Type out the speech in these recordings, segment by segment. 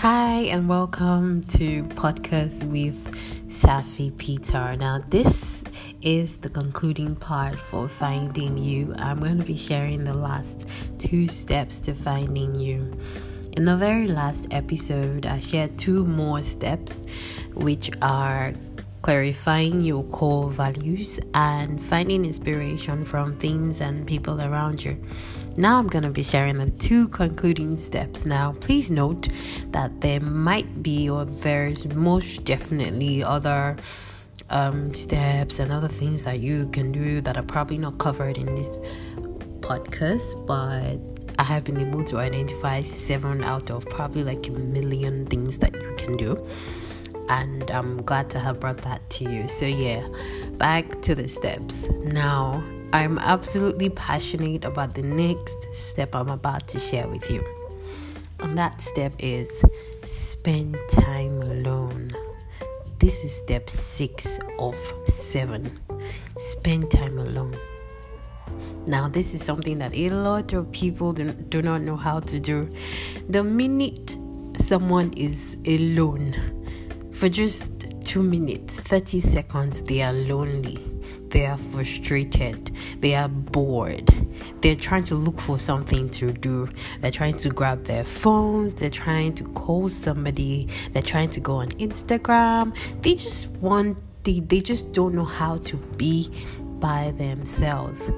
Hi, and welcome to podcast with Safi Peter. Now, this is the concluding part for finding you. I'm going to be sharing the last two steps to finding you. In the very last episode, I shared two more steps, which are clarifying your core values and finding inspiration from things and people around you. Now, I'm going to be sharing the two concluding steps. Now, please note that there might be, or there's most definitely, other um, steps and other things that you can do that are probably not covered in this podcast, but I have been able to identify seven out of probably like a million things that you can do. And I'm glad to have brought that to you. So, yeah, back to the steps. Now, I'm absolutely passionate about the next step I'm about to share with you. And that step is spend time alone. This is step six of seven. Spend time alone. Now, this is something that a lot of people do, not know how to do. The minute someone is alone for just two minutes, 30 seconds, they are lonely. They are frustrated, they are bored, they're trying to look for something to do, they're trying to grab their phones, they're trying to call somebody, they're trying to go on Instagram, they just want, they, they just don't know how to be by themselves.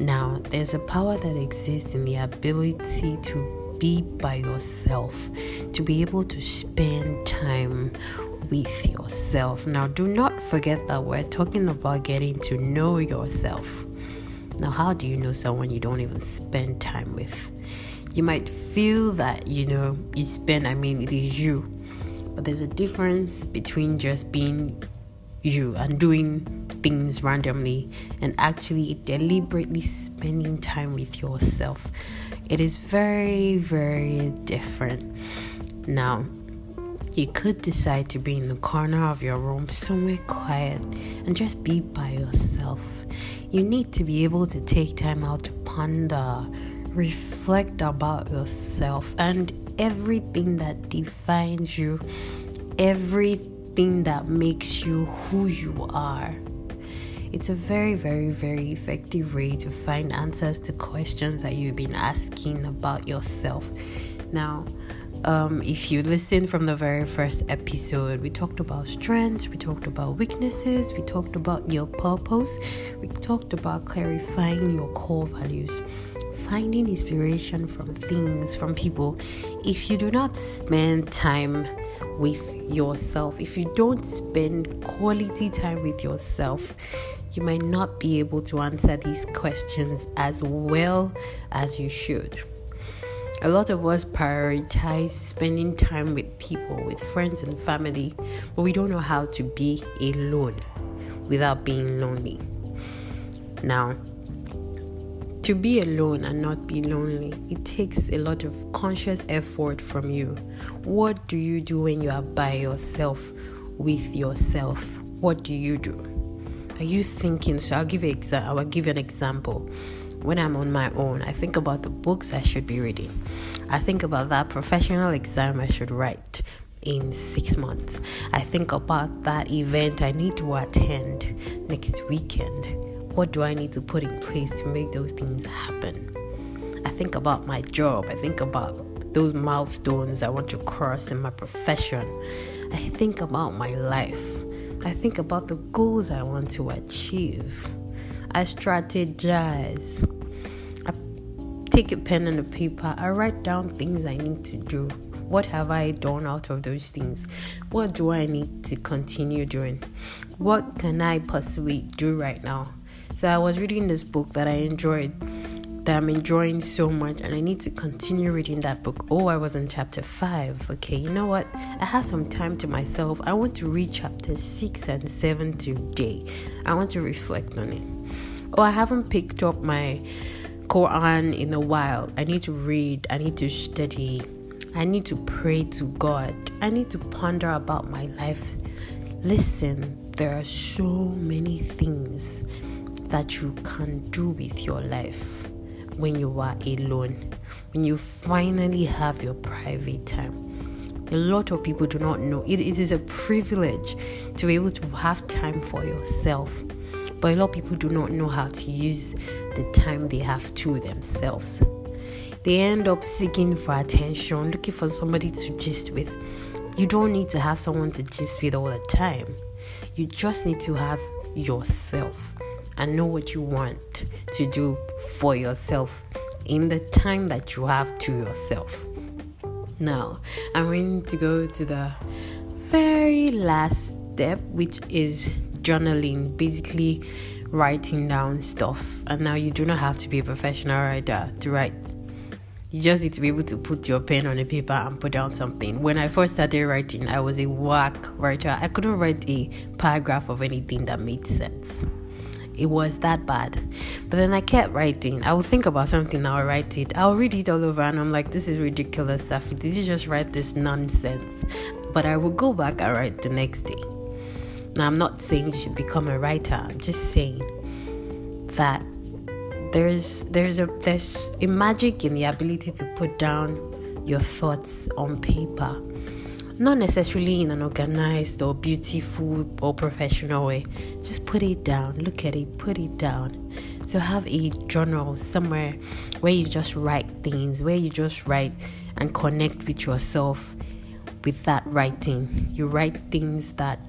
Now, there's a power that exists in the ability to be by yourself, to be able to spend time with yourself. Now, do not forget that we're talking about getting to know yourself. Now, how do you know someone you don't even spend time with? You might feel that you know you spend, I mean, it is you, but there's a difference between just being you and doing things randomly and actually deliberately spending time with yourself. It is very, very different. Now, you could decide to be in the corner of your room, somewhere quiet, and just be by yourself. You need to be able to take time out to ponder, reflect about yourself and everything that defines you, everything that makes you who you are. It's a very, very, very effective way to find answers to questions that you've been asking about yourself. Now, um, if you listen from the very first episode, we talked about strengths, we talked about weaknesses, we talked about your purpose, we talked about clarifying your core values, finding inspiration from things, from people. If you do not spend time with yourself, if you don't spend quality time with yourself, you might not be able to answer these questions as well as you should. A lot of us prioritize spending time with people, with friends and family, but we don't know how to be alone without being lonely. Now, to be alone and not be lonely, it takes a lot of conscious effort from you. What do you do when you are by yourself with yourself? What do you do? Are you thinking? So I'll give you exa- I'll give you an example when I'm on my own, I think about the books I should be reading. I think about that professional exam I should write in six months. I think about that event I need to attend next weekend. What do I need to put in place to make those things happen? I think about my job. I think about those milestones I want to cross in my profession. I think about my life. I think about the goals I want to achieve. I strategize. I take a pen and a paper. I write down things I need to do. What have I done out of those things? What do I need to continue doing? What can I possibly do right now? So I was reading this book that I enjoyed that I'm enjoying so much, and I need to continue reading that book. Oh, I was in chapter 5. Okay, you know what? I have some time to myself. I want to read chapter 6 and 7 today. I want to reflect on it. Oh, I haven't picked up my Quran in a while. I need to read, I need to study, I need to pray to God, I need to ponder about my life. Listen, there are so many things that you can do with your life when you are alone, when you finally have your private time. A lot of people do not know. It, it is a privilege to be able to have time for yourself. But a lot of people do not know how to use the time they have to themselves. They end up seeking for attention, looking for somebody to gist with. You don't need to have someone to gist with all the time. You just need to have yourself and know what you want to do for yourself in the time that you have to yourself. Now, I'm going to go to the very last step, which is journaling, basically writing down stuff. And now you do not have to be a professional writer to write. You just need to be able to put your pen on a paper and put down something. When I first started writing, I was a whack writer. I couldn't write a paragraph of anything that made sense. It was that bad. But then I kept writing. I would think about something, I'll write it. I'll read it all over and I'm like, this is ridiculous, Safi. Did you just write this nonsense? But I would go back and write the next day. Now, I'm not saying you should become a writer. I'm just saying that there's there's a there's a magic in the ability to put down your thoughts on paper not necessarily in an organized or beautiful or professional way. Just put it down. Look at it. Put it down. So have a journal somewhere where you just write things where you just write and connect with yourself with that writing. You write things that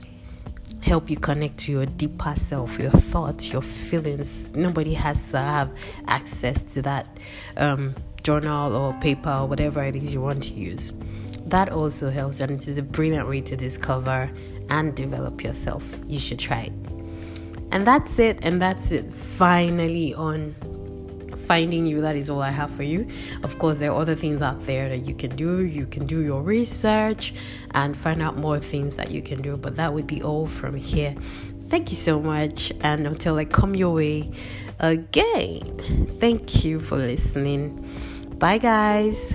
help you connect to your deeper self, your thoughts, your feelings. Nobody has to have access to that um, journal or paper or whatever it is you want to use. That also helps, and it is a brilliant way to discover and develop yourself. You should try it. And that's it, and that's it. Finally on finding you that is all i have for you. Of course there are other things out there that you can do. You can do your research and find out more things that you can do but that would be all from here. Thank you so much and until i come your way again thank you for listening. Bye guys